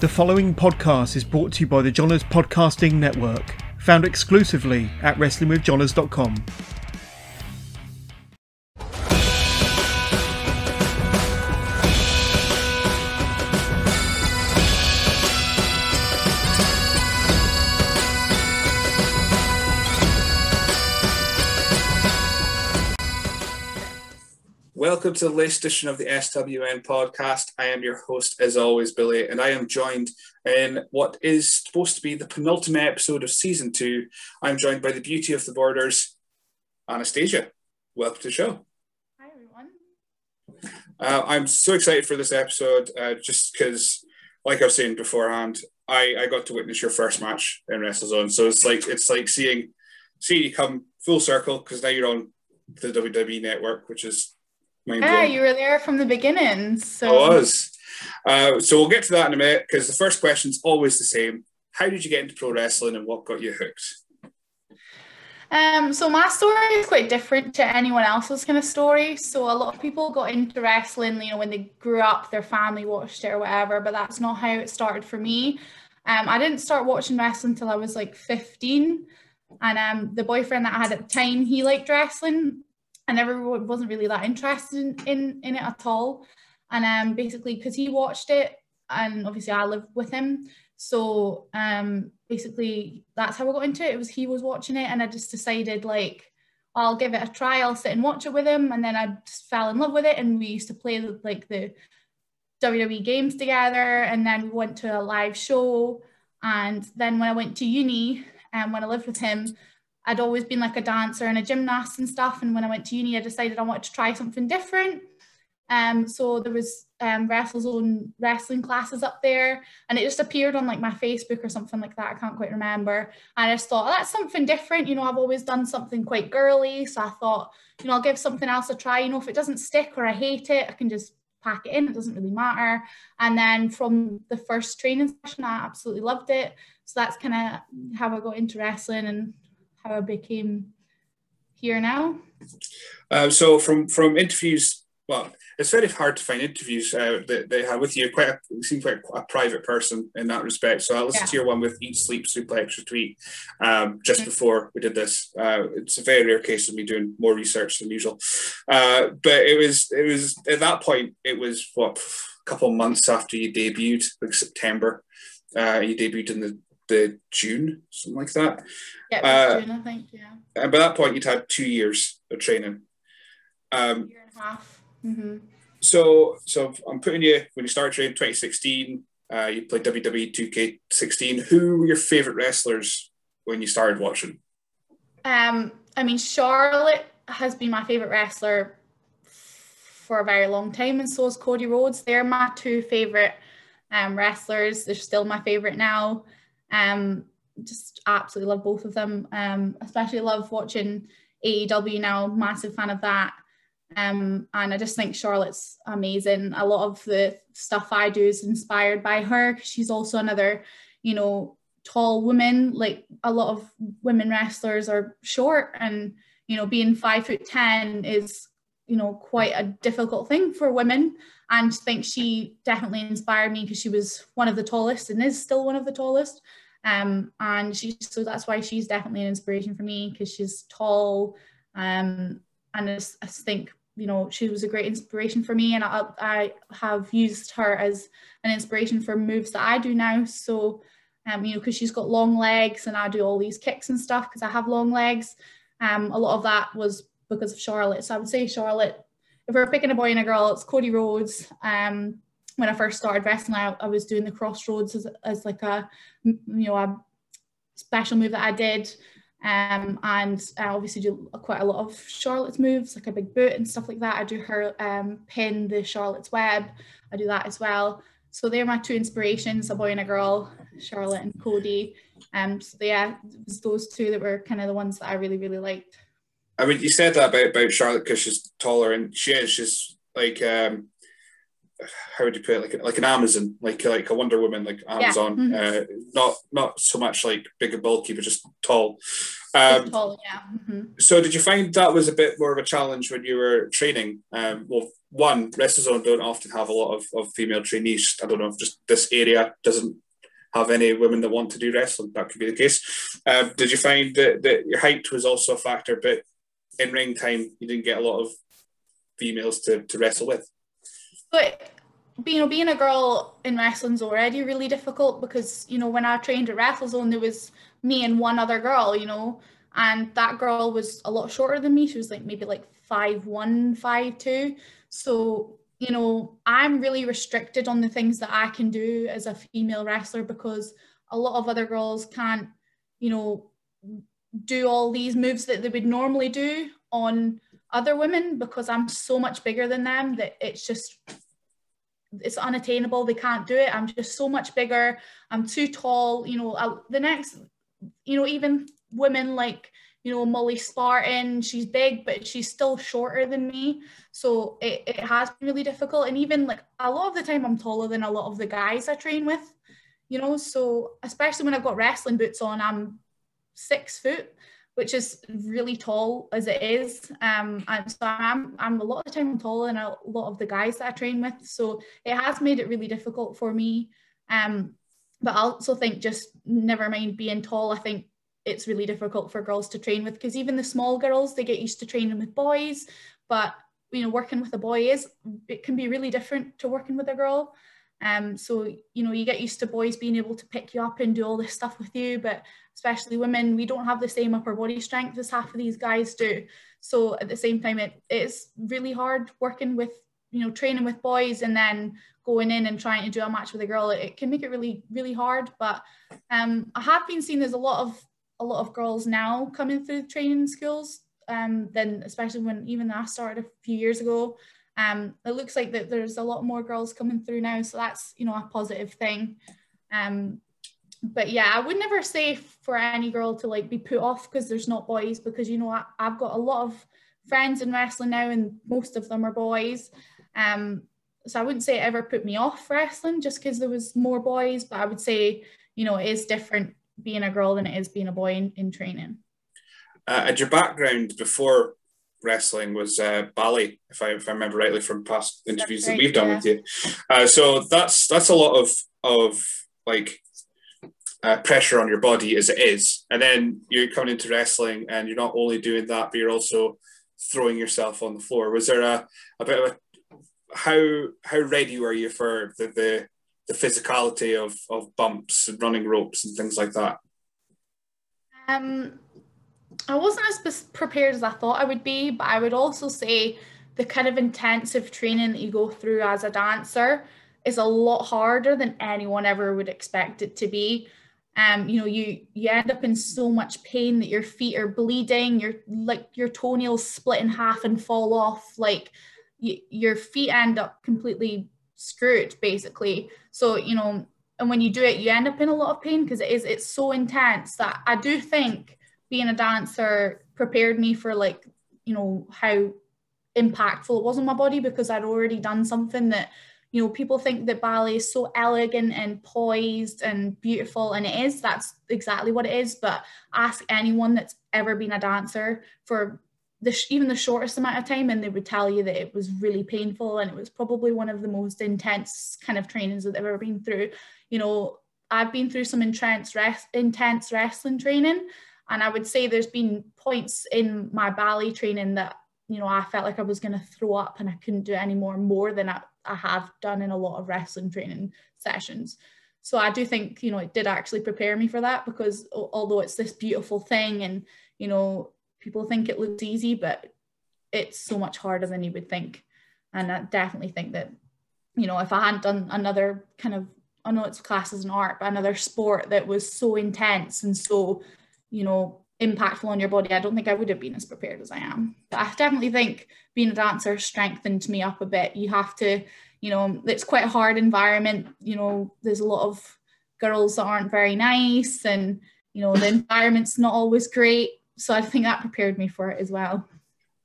The following podcast is brought to you by the Johners Podcasting Network, found exclusively at WrestlingWithJohners.com. Welcome to the latest edition of the SWN podcast. I am your host, as always, Billy, and I am joined in what is supposed to be the penultimate episode of season two. I'm joined by the beauty of the borders, Anastasia. Welcome to the show. Hi, everyone. Uh, I'm so excited for this episode, uh, just because, like I was saying beforehand, I, I got to witness your first match in WrestleZone, so it's like it's like seeing seeing you come full circle because now you're on the WWE network, which is Yeah, you were there from the beginning. So I was. Uh, so we'll get to that in a minute because the first question's always the same. How did you get into pro wrestling and what got you hooked? Um, so my story is quite different to anyone else's kind of story. So a lot of people got into wrestling, you know, when they grew up, their family watched it or whatever, but that's not how it started for me. Um, I didn't start watching wrestling until I was like 15. And um, the boyfriend that I had at the time, he liked wrestling. I never wasn't really that interested in, in, it at all. And um, basically, because he watched it, and obviously I lived with him, so um, basically that's how I got into it. It was he was watching it, and I just decided like I'll give it a try. I'll sit and watch it with him, and then I just fell in love with it. And we used to play like the WWE games together, and then we went to a live show. And then when I went to uni, and when I lived with him, I'd always been like a dancer and a gymnast and stuff. And when I went to uni, I decided I wanted to try something different. Um, so there was um, WrestleZone wrestling classes up there, and it just appeared on like my Facebook or something like that. I can't quite remember. And I just thought oh, that's something different. You know, I've always done something quite girly, so I thought, you know, I'll give something else a try. You know, if it doesn't stick or I hate it, I can just pack it in. It doesn't really matter. And then from the first training session, I absolutely loved it. So that's kind of how I got into wrestling and how I became here now. Uh, so from from interviews, well, it's very hard to find interviews uh, that they have with you. Quite, a, you seem quite a private person in that respect. So I listened Yeah. to your one with Eat, Sleep, Suplex, Retweet um, just before we did this. Uh, it's a very rare case of me doing more research than usual. Uh, but it was it was at that point it was what a couple months after you debuted, like September. Uh, you debuted in the the June, something like that. Yeah, Uh, June, I think. Yeah, And by that point, you'd had two years of training. Um, year and a half. hmm so, so I'm putting you when you started training 2016. Uh, you played WWE 2K16. Who were your favorite wrestlers when you started watching? Um, I mean, Charlotte has been my favorite wrestler for a very long time, and so is Cody Rhodes. They're my two favorite um, wrestlers. They're still my favorite now. Um, just absolutely love both of them. Um, especially love watching AEW now. Massive fan of that. Um, and I just think Charlotte's amazing. A lot of the stuff I do is inspired by her. She's also another, you know, tall woman. Like a lot of women wrestlers are short, and you know, being five foot ten is, you know, quite a difficult thing for women. And I think she definitely inspired me because she was one of the tallest and is still one of the tallest. Um, and she so that's why she's definitely an inspiration for me because she's tall. Um, and I I think you know she was a great inspiration for me and I, I have used her as an inspiration for moves that I do now so um you know because she's got long legs and I do all these kicks and stuff because I have long legs um a lot of that was because of Charlotte so I would say Charlotte if we're picking a boy and a girl it's Cody Rhodes um when I first started wrestling I, I was doing the Cross Rhodes as, as like a you know a special move that I did um, and I obviously do quite a lot of Charlotte's moves, like a big boot and stuff like that. I do her um, pin, the Charlotte's Web. I do that as well. So they're my two inspirations, a boy and a girl, Charlotte and Cody. Um, so yeah, it was those two that were kind of the ones that I really, really liked. I mean, you said that about, about Charlotte because she's taller and she is. She's like, um, how would you put it? Like, like an Amazon, like like a Wonder Woman, like Amazon. mhm. Uh, not not so much like big and bulky, but just tall. Um, Tall, yeah. mhm. so did you find that was a bit more of a challenge when you were training? Um, well, one, WrestleZone don't often have a lot of, of female trainees. I don't know if just this area doesn't have any women that want to do wrestling. That could be the case. Um, did you find that, that your height was also a factor, but in ring time, you didn't get a lot of females to, to wrestle with? But you know, being a girl in wrestling's already really difficult because you know when I trained at WrestleZone, there was me and one other girl, you know, and that girl was a lot shorter than me. She was like maybe like five one, five two. So you know, I'm really restricted on the things that I can do as a female wrestler because a lot of other girls can't, you know, do all these moves that they would normally do on other women because I'm so much bigger than them that it's just it's unattainable. They can't do it. I'm just so much bigger. I'm too tall. You know, I, the next, you know, even women like you know Molly Spartan, she's big, but she's still shorter than me. So it, it has been really difficult. And even like a lot of the time, I'm taller than a lot of the guys I train with. You know, so especially when I've got wrestling boots on, I'm six foot which is really tall as it is. Um, and so I'm, I'm a lot of the time I'm taller than a lot of the guys that I train with. So it has made it really difficult for me. Um, but I also think just never mind being tall, I think it's really difficult for girls to train with because even the small girls, they get used to training with boys. But, you know, working with a boy is, it can be really different to working with a girl. Um, so, you know, you get used to boys being able to pick you up and do all this stuff with you, but especially women, we don't have the same upper body strength as half of these guys do. So at the same time, it, it is really hard working with, you know, training with boys and then going in and trying to do a match with a girl. It, it can make it really, really hard. But um, I have been seeing there's a lot of a lot of girls now coming through training schools. Um, then especially when even I started a few years ago, um, it looks like that there's a lot more girls coming through now. So that's you know a positive thing. Um, but yeah, I would never say for any girl to like be put off because there's not boys because you know I, have got a lot of friends in wrestling now and most of them are boys. Um, so I wouldn't say it ever put me off wrestling just because there was more boys, but I would say you know it is different being a girl than it is being a boy in, in training. Uh, and your background before wrestling was uh, ballet, if I, if I remember rightly from past interviews right, that we've done yeah. with you. Uh, so that's that's a lot of of like uh, pressure on your body as it is. And then you're coming into wrestling and you're not only doing that, but you're also throwing yourself on the floor. Was there a, a bit of a how how ready were you for the the, the physicality of, of bumps and running ropes and things like that? Um, I wasn't as prepared as I thought I would be, but I would also say the kind of intensive training that you go through as a dancer is a lot harder than anyone ever would expect it to be um, you know, you you end up in so much pain that your feet are bleeding, your like your toenails split in half and fall off, like y- your feet end up completely screwed, basically. So you know, and when you do it, you end up in a lot of pain because it is it's so intense that I do think being a dancer prepared me for like you know how impactful it was on my body because I'd already done something that you know people think that ballet is so elegant and poised and beautiful and it is. That's exactly what it is. But ask anyone that's ever been a dancer for the even the shortest amount of time and they would tell you that it was really painful and it was probably one of the most intense kind of trainings that they've ever been through. You know i've been through some intense rest, intense wrestling training and i would say there's been points in my ballet training that you know i felt like i was going to throw up and i couldn't do it anymore more than I, I have done in a lot of wrestling training sessions. So I do think, you know, it did actually prepare me for that because although it's this beautiful thing and, you know, people think it looks easy, but it's so much harder than you would think. And I definitely think that, you know, if I hadn't done another kind of, I know it's class as an art, but another sport that was so intense and so, you know, impactful on your body, I don't think I would have been as prepared as I am. But I definitely think being a dancer strengthened me up a bit. You have to, you know, it's quite a hard environment. You know, there's a lot of girls that aren't very nice, and you know, the environment's not always great. So I think that prepared me for it as well.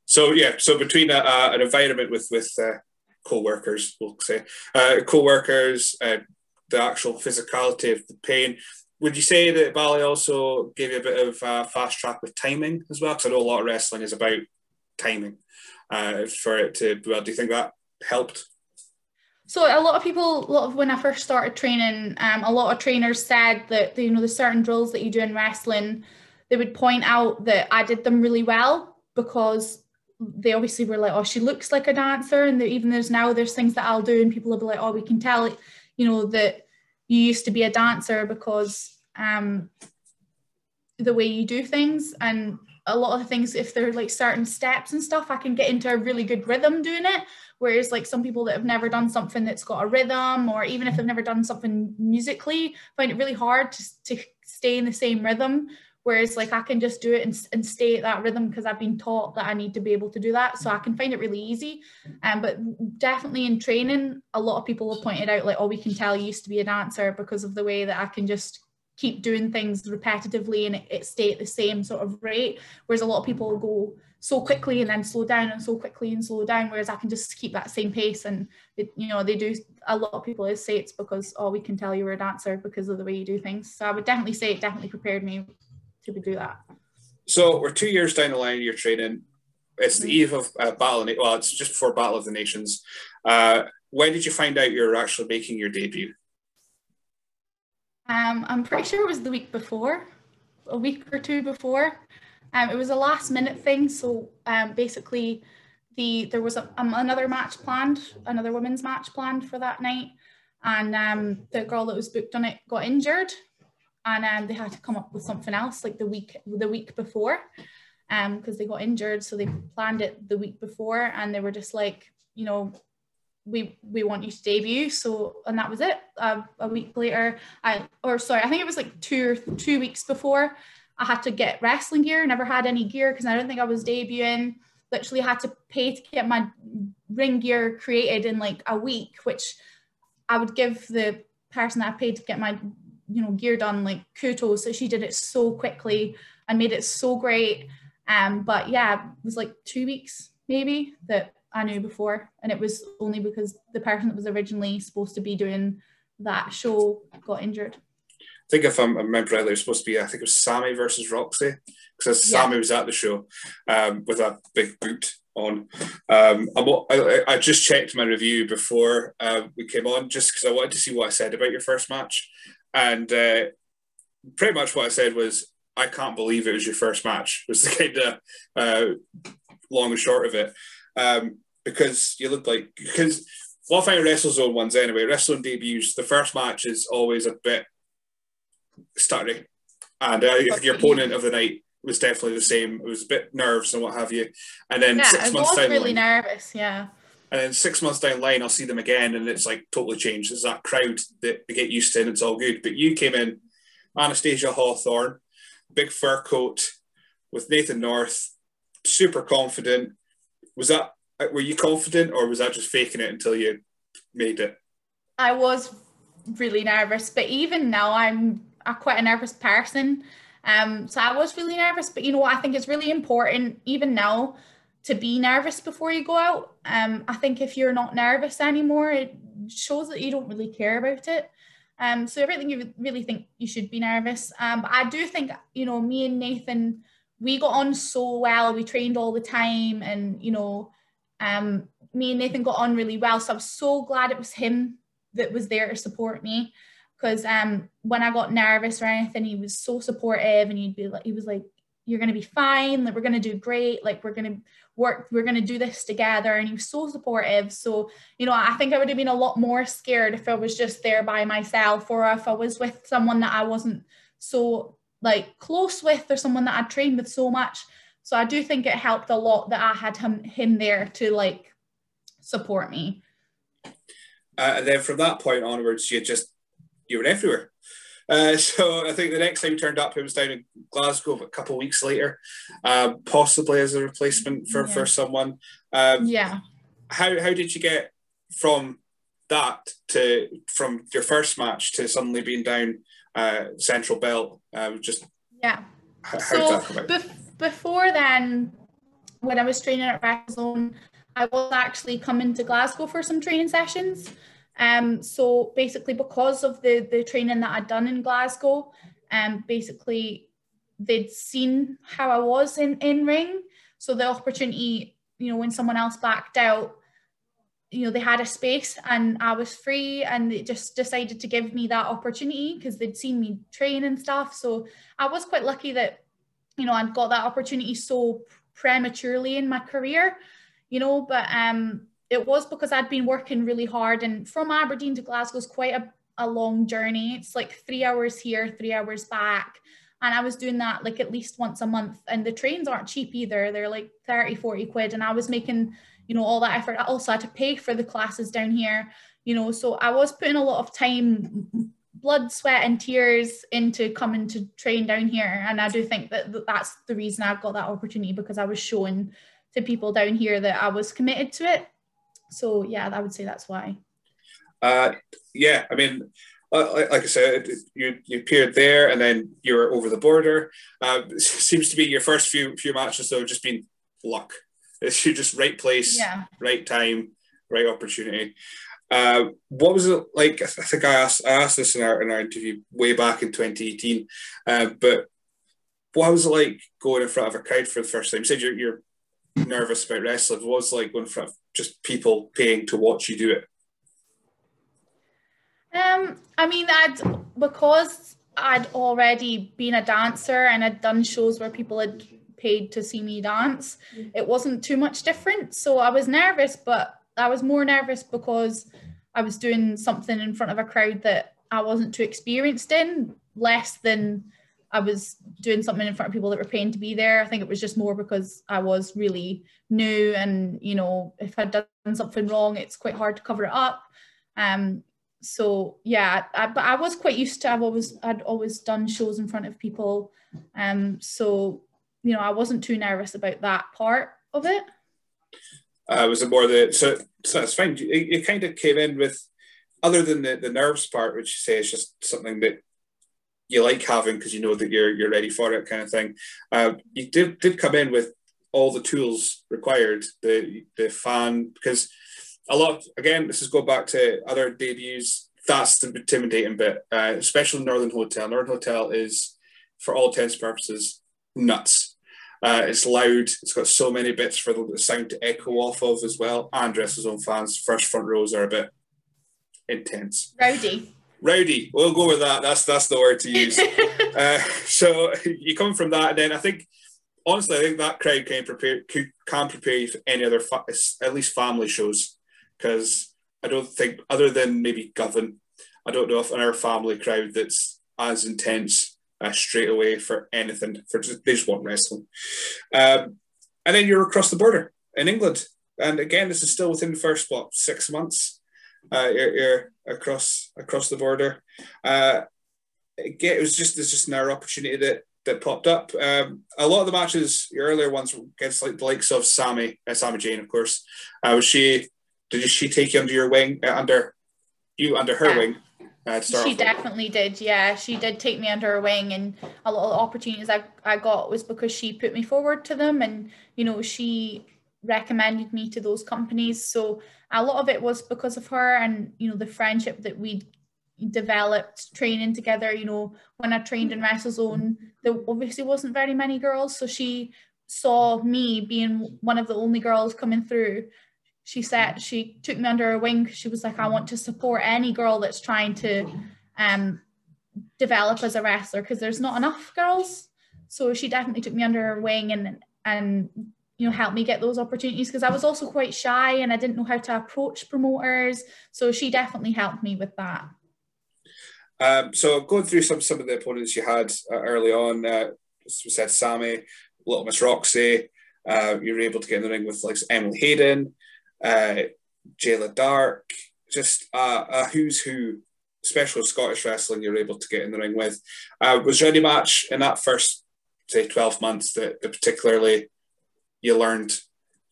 So yeah, so between a, uh, an environment with with uh, co-workers, we'll say, uh, co-workers, uh, the actual physicality of the pain, would you say that ballet also gave you a bit of uh, fast track with timing as well? Because I know a lot of wrestling is about timing uh, for it to. Well, do you think that helped? So a lot of people, a lot of when I first started training, um, a lot of trainers said that you know the certain drills that you do in wrestling, they would point out that I did them really well because they obviously were like, oh, she looks like a dancer, and even there's now there's things that I'll do, and people will be like, oh, we can tell, you know, that you used to be a dancer because um, the way you do things, and a lot of things, if they're like certain steps and stuff, I can get into a really good rhythm doing it. Whereas like some people that have never done something that's got a rhythm, or even if they've never done something musically, find it really hard to, to stay in the same rhythm. Whereas like I can just do it and, and stay at that rhythm because I've been taught that I need to be able to do that. So I can find it really easy. Um, but definitely in training, a lot of people have pointed out like, oh, we can tell you used to be a dancer because of the way that I can just keep doing things repetitively and it, it stay at the same sort of rate. Whereas a lot of people go so quickly and then slow down and so quickly and slow down whereas i can just keep that same pace. And it, you know they do a lot of people say it's because oh we can tell you were a dancer because of the way you do things. So i would definitely say it definitely prepared me to do that. So we're two years down the line of your training. It's the mm-hmm. eve of uh, battle well it's just before battle of the nations. Uh, when did you find out you were actually making your debut um, i'm pretty sure it was the week before a week or two before. Um, it was a last minute thing, so um, basically, the there was a, um, another match planned, another women's match planned for that night, and um, the girl that was booked on it got injured, and um, they had to come up with something else like the week the week before, because they got injured, so they planned it the week before, and they were just like, you know, we we want you to debut. So and that was it. Uh, a week later i or sorry i think it was like two or two weeks before I had to get wrestling gear, never had any gear because I don't think I was debuting. Literally had to pay to get my ring gear created in like a week, which I would give the person that I paid to get my you know gear done like kudos so she did it so quickly and made it so great. Um but yeah it was like two weeks maybe that I knew before and it was only because the person that was originally supposed to be doing that show got injured I think if I'm, I remember rightly, it was supposed to be, I think it was Sammy versus Roxy, because yeah. Sammy was at the show um, with a big boot on. Um, I, I, just checked my review before uh, we came on, just because I wanted to see what I said about your first match. And uh, pretty much what I said was, I can't believe it was your first match, was the kind of uh, long and short of it. Um, because you look like, because well, I find WrestleZone ones anyway, WrestleZone debuts, the first match is always a bit stuttery. And uh, your opponent of the night was definitely the same. It was a bit nerves and what have you. And then yeah, six months was down really line, nervous, yeah. And then six months down line, I'll see them again, and it's like totally changed. There's that crowd that they get used to, and it's all good. But you came in, Anastasia Hawthorne, big fur coat with Nathan North, super confident. Was that were you confident, or was that just faking it until you made it? I was really nervous, but even now, I'm a quite a nervous person. Um, so I was really nervous, but you know what? I think it's really important, even now, to be nervous before you go out. Um, I think if you're not nervous anymore, it shows that you don't really care about it. Um, so I really, you really think you should be nervous. Um, but I do think, you know, me and Nathan, we got on so well. We trained all the time, and you know, um, me and Nathan got on really well. So I'm so glad it was him that was there to support me because um when I got nervous or anything, he was so supportive and he'd be like he was like, You're gonna be fine, like we're gonna do great, like we're gonna work, we're gonna do this together. And he was so supportive. So, you know, I think I would have been a lot more scared if I was just there by myself or if I was with someone that I wasn't so like close with or someone that I'd trained with so much. So I do think it helped a lot that I had him him there to like support me. Uh, and then from that point onwards, you just you were everywhere. Uh, so I think the next time he turned up, he was down in Glasgow a couple of weeks later, um, possibly as a replacement for, yeah. for someone. Um, yeah. How, how did you get from that to from your first match to suddenly being down uh, Central Belt? Um, just yeah. How, so before then, when I was training at WrestleZone, I was actually coming to Glasgow for some training sessions. Um, so basically, because of the the training that I'd done in Glasgow, um, basically they'd seen how I was in in ring. So the opportunity, you know, when someone else backed out, you know they had a space and I was free and they just decided to give me that opportunity because they'd seen me train and stuff. So I was quite lucky that you know I'd got that opportunity so prematurely in my career, you know. But um, it was because I'd been working really hard and from Aberdeen to Glasgow is quite a, a long journey. It's like three hours here, three hours back. And I was doing that like at least once a month. And the trains aren't cheap either. They're like 30, 40 quid. And I was making you know all that effort i also had to pay for the classes down here you know so i was putting a lot of time blood sweat and tears into coming to train down here and i do think that that's the reason i've got that opportunity because i was shown to people down here that i was committed to it so yeah i would say that's why uh, yeah i mean like I said, you you appeared there, and then you were over the border. Uh, seems to be your first few few matches, though, just been luck. It's just right place, yeah. right time, right opportunity. Uh, what was it like? I think I asked I asked this in our in our interview way back in 2018. Uh, but what was it like going in front of a crowd for the first time? You said you're, you're nervous about wrestling. What was it like going in front of just people paying to watch you do it? Um, I mean, I'd because I'd already been a dancer and I'd done shows where people had paid to see me dance. It wasn't too much different. So I was nervous, but I was more nervous because I was doing something in front of a crowd that I wasn't too experienced in, less than I was doing something in front of people that were paying to be there. I think it was just more because I was really new and, you know, if I'd done something wrong, it's quite hard to cover it up. Um, so yeah, I, but I was quite used to. I've always I'd always done shows in front of people, um. So you know, I wasn't too nervous about that part of it. Uh, was it more the so so that's fine. You, you kind of came in with other than the, the nerves part, which you say is just something that you like having because you know that you're you're ready for it, kind of thing. Uh, you did did come in with all the tools required. The the fan because a lot again. This is go back to other debuts. That's the intimidating bit, uh, especially Northern Hotel. Northern Hotel is, for all intents purposes, nuts. Uh, it's loud. It's got so many bits for the sound to echo off of as well. And WrestleZone fans, first front rows are a bit intense. Rowdy. Rowdy. We'll go with that. That's that's the word to use. uh, so you come from that, and then I think honestly, I think that crowd can prepare can prepare you for any other fa- at least family shows because I don't think other than maybe Govan, I don't know if in our family crowd that's as intense uh, straight away for anything. For just, they just want wrestling. Um, and then you're across the border in England, and again, this is still within the first what six months. Uh, you're, you're across across the border. Uh, again, it was just there's just another opportunity that that popped up. Um, a lot of the matches, your earlier ones, against like the likes of Sammy, uh, Sammy Jane, of course. Uh, was she? Did she take you under your wing? Uh, under you under her yeah. wing? She definitely did. Yeah, she did take me under her wing, and a lot of the opportunities I, I got was because she put me forward to them, and you know she recommended me to those companies. So a lot of it was because of her, and you know the friendship that we developed training together. You know when I trained in WrestleZone, there obviously wasn't very many girls, so she saw me being one of the only girls coming through she said she took me under her wing. She was like i want to support any girl that's trying to um, develop as a wrestler because there's not enough girls. So she definitely took me under her wing and and you know helped me get those opportunities because i was also quite shy and i didn't know how to approach promoters. So she definitely helped me with that. Um, so going through some some of the opponents you had uh, early on. Uh, we said sammy little miss roxy uh, you were able to get in the ring with like emily hayden uh, Jayla Dark, just uh, a who's who special Scottish wrestling you're able to get in the ring with. Uh, was there any match in that first, say, 12 months that, that particularly you learned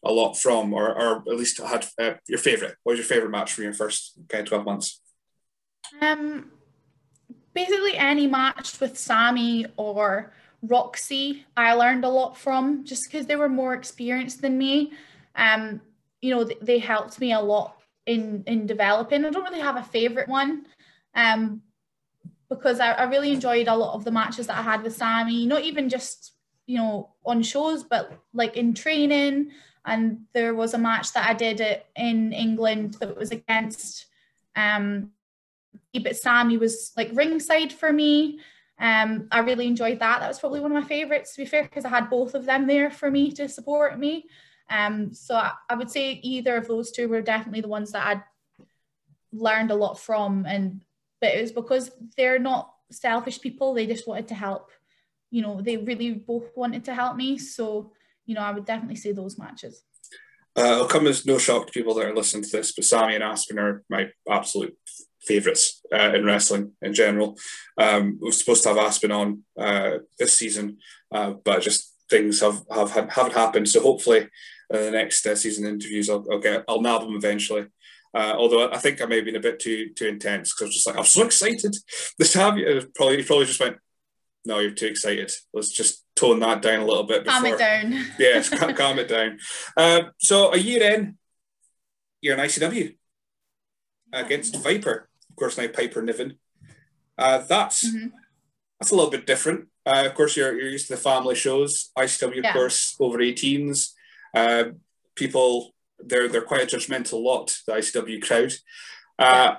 a lot from, or, or at least had uh, your favourite? What was your favourite match from your first kind of 12 months? Um, basically, any match with Sammy or Roxy, I learned a lot from just because they were more experienced than me. Um, you know, they helped me a lot in in developing. I don't really have a favorite one, um, because I, I really enjoyed a lot of the matches that I had with Sammy. Not even just you know on shows, but like in training. And there was a match that I did it in England that was against um, but Sammy was like ringside for me. Um, I really enjoyed that. That was probably one of my favorites, to be fair, because I had both of them there for me to support me. Um, so I, I, would say either of those two were definitely the ones that I'd learned a lot from. And but it was because they're not selfish people; they just wanted to help. You know, they really both wanted to help me. So you know, I would definitely say those matches. Uh, it'll come as no shock to people that are listening to this, but Sammy and Aspen are my absolute favourites uh, in wrestling in general. Um, we are supposed to have Aspen on uh, this season, uh, but just things have, have haven't happened. So hopefully, uh, the next uh, season interviews, I'll, I'll, get I'll nab them eventually. Uh, although I think I may have been a bit too too intense because I was just like I'm so excited. This time, probably he probably just went, "No, you're too excited. Let's just tone that down a little bit." Before. Calm it down. yes, calm it down. so a year in, you're an ICW against Viper of course, now Piper Niven. Uh, that's mm-hmm. that's a little bit different. Uh, of course, you're, you're used to the family shows. ICW, yeah. of course, over 18s. Uh, people, they're they're quite a judgmental lot. The ICW crowd uh,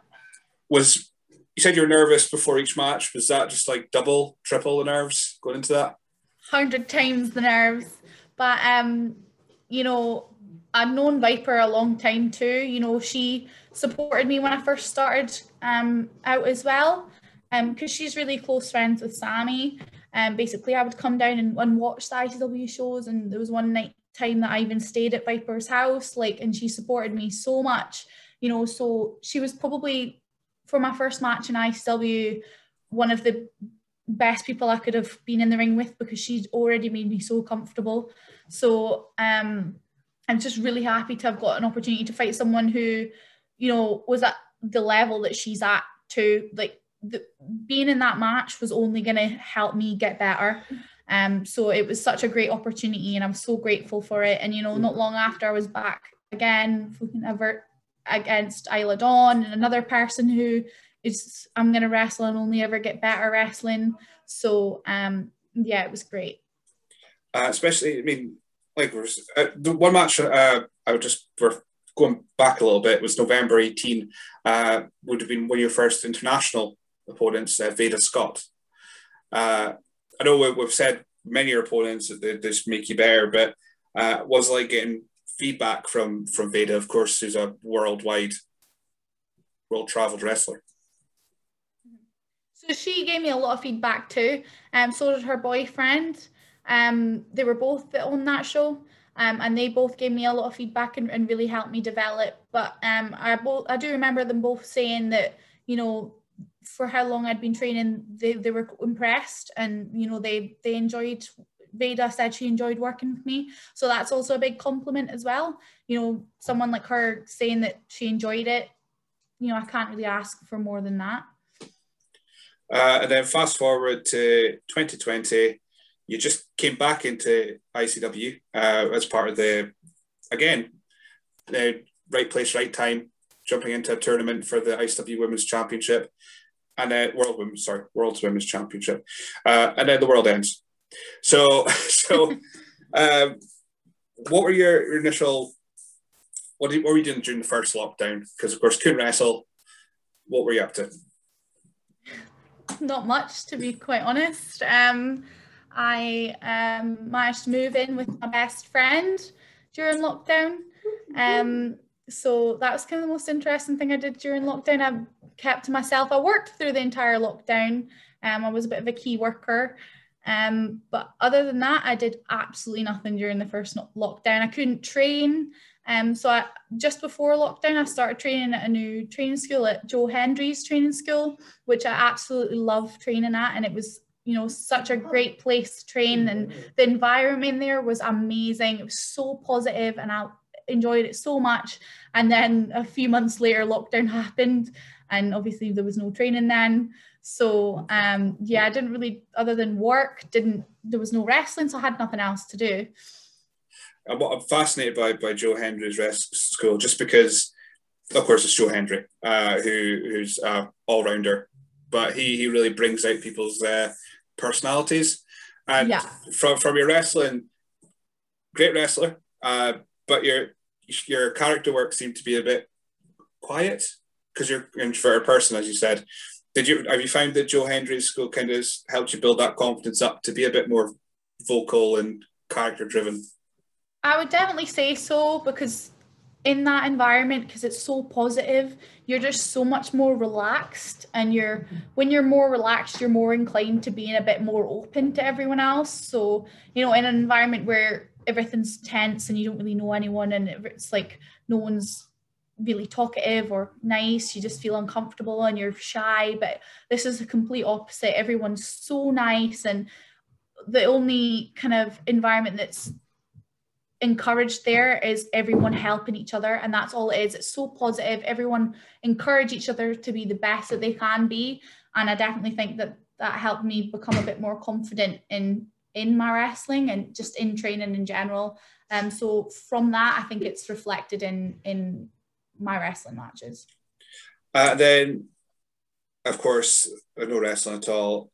was. You said you were nervous before each match. Was that just like double, triple the nerves going into that? Hundred times the nerves. But um, you know, I've known Viper a long time too. You know, she supported me when I first started um, out as well, because um, she's really close friends with Sammy. Um, basically, I would come down and, and watch the ICW shows, and there was one night time that I even stayed at Viper's house, like, and she supported me so much. You know, so she was probably for my first match in ICW one of the best people I could have been in the ring with because she'd already made me so comfortable. So um I'm just really happy to have got an opportunity to fight someone who, you know, was at the level that she's at to like the, being in that match was only going to help me get better. Um, so it was such a great opportunity, and I'm so grateful for it. And you know, not long after I was back again, ever against Isla Dawn and another person who is I'm going to wrestle and only ever get better wrestling. So um, yeah, it was great. Uh, especially, I mean, like uh, the one match uh, I would just going back a little bit was November 18 uh, would have been one of your first international opponents, uh, Veda Scott. Uh, I know we've said many opponents that make you better, but uh, was like getting feedback from from Veda, of course, who's a worldwide, world traveled wrestler. So she gave me a lot of feedback too. Um, so did her boyfriend. Um, they were both on that show. Um, and they both gave me a lot of feedback and, and really helped me develop. But um, I both I do remember them both saying that you know for how long I'd been training, they, they were impressed and you know they they enjoyed. Veda said she enjoyed working with me, so that's also a big compliment as well. You know, someone like her saying that she enjoyed it. You know, I can't really ask for more than that. Uh, and then fast forward to 2020, you just came back into ICW uh, as part of the, again, the right place, right time, jumping into a tournament for the ICW Women's Championship, and then World Women's, sorry, World Women's Championship, uh, and then the world ends. So, so, um, what were your, your initial? What, did, what were you doing during the first lockdown? Because of course, couldn't wrestle. What were you up to? Not much, to be quite honest. Um, I um, managed to move in with my best friend during lockdown. Um, so that was kind of the most interesting thing I did during lockdown. I kept to myself. I worked through the entire lockdown. Um, I was a bit of a key worker. Um, but other than that, I did absolutely nothing during the first lockdown. I couldn't train. Um, so I, just before lockdown, I started training at a new training school at Joe Hendry's training school, which I absolutely love training at. And it was you know such a great place to train and the environment there was amazing it was so positive and i enjoyed it so much and then a few months later lockdown happened and obviously there was no training then so um yeah i didn't really other than work didn't there was no wrestling so i had nothing else to do i'm fascinated by by joe hendry's wrestling school just because of course it's joe hendry uh, who who's uh, all-rounder but he he really brings out people's uh, personalities. And yeah. from from your wrestling, great wrestler, uh, but your your character work seemed to be a bit quiet because you're an introverted person, as you said. Did you have you found that Joe Hendry's school kind of helped you build that confidence up to be a bit more vocal and character driven? I would definitely say so because in that environment because it's so positive you're just so much more relaxed and you're when you're more relaxed you're more inclined to being a bit more open to everyone else so you know in an environment where everything's tense and you don't really know anyone and it's like no one's really talkative or nice you just feel uncomfortable and you're shy but this is the complete opposite. Everyone's so nice and the only kind of environment that's encouraged there is everyone helping each other and that's all it is. It's so positive. Everyone encourage each other to be the best that they can be and i definitely think that that helped me become a bit more confident in in my wrestling and just in training in general um so from that i think it's reflected in in my wrestling matches uh, then of course no wrestling at all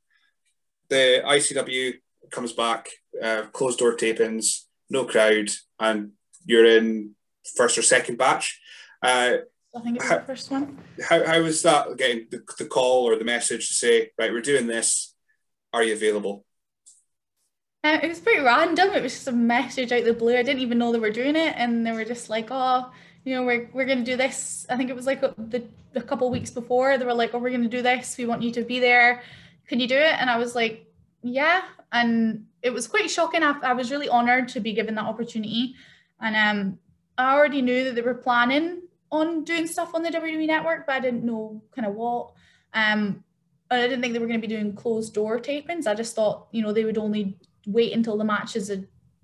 the icw comes back uh, closed door tapings no crowd, and you're in first or second batch. Uh, I think it's how, the first one. How, how was that getting the, the call or the message to say, right, we're doing this, are you available? Uh, it was pretty random. It was just a message out the blue. I didn't even know they were doing it, and they were just like, "Oh, you know, we're we're gonna do this." I think it was like the a couple weeks before. They were like, "Oh, we're gonna do this. We want you to be there. Can you do it?" And I was like, "Yeah." And it was quite shocking. I, I was really honored to be given that opportunity. And um, I already knew that they were planning on doing stuff on the WWE network, but I didn't know kind of what. Um, I didn't think they were going to be doing closed door tapings. I just thought, you know, they would only wait until the matches,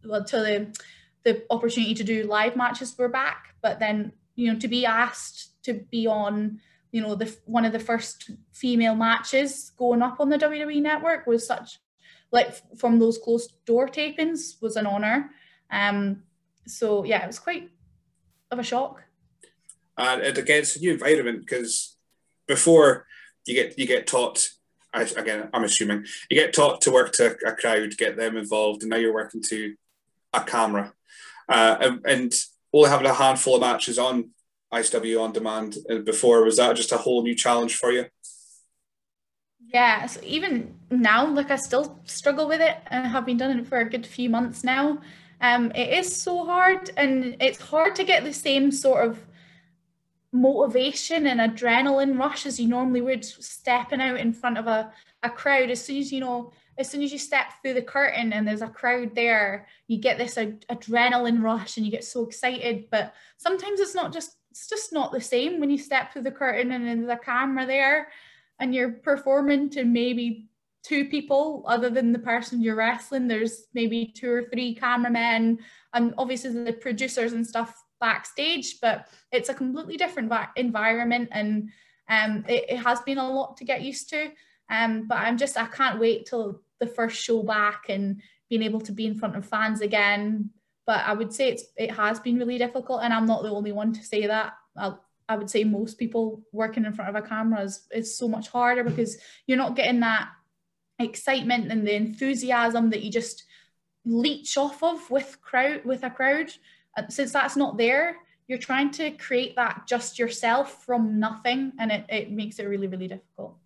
well, till the the opportunity to do live matches were back. But then, you know, to be asked to be on, you know, the one of the first female matches going up on the WWE network was such like from those closed door tapings was an honor. Um, so yeah, it was quite of a shock. And against a new environment because before you get you get taught again, I'm assuming you get taught to work to a crowd, get them involved, and now you're working to a camera. Uh, and, and only having a handful of matches on ICW on demand before was that just a whole new challenge for you? Yeah, so even now, like I still struggle with it and have been doing it for a good few months now. Um, it is so hard, and it's hard to get the same sort of motivation and adrenaline rush as you normally would stepping out in front of a, a crowd. As soon as you know, as soon as you step through the curtain and there's a crowd there, you get this ad- adrenaline rush and you get so excited. But sometimes it's not just it's just not the same when you step through the curtain and there's a camera there and you're performing to maybe two people other than the person you're wrestling there's maybe two or three cameramen and obviously the producers and stuff backstage but it's a completely different environment and um, it, it, has been a lot to get used to. Um, but i'm just i can't wait till the first show back and being able to be in front of fans again. But i would say it's it has been really difficult and i'm not the only one to say that. I'll, I would say most people working in front of a camera is, is so much harder because you're not getting that excitement and the enthusiasm that you just leech off of with crowd with a crowd. And since that's not there, you're trying to create that just yourself from nothing, and it, it makes it really, really difficult.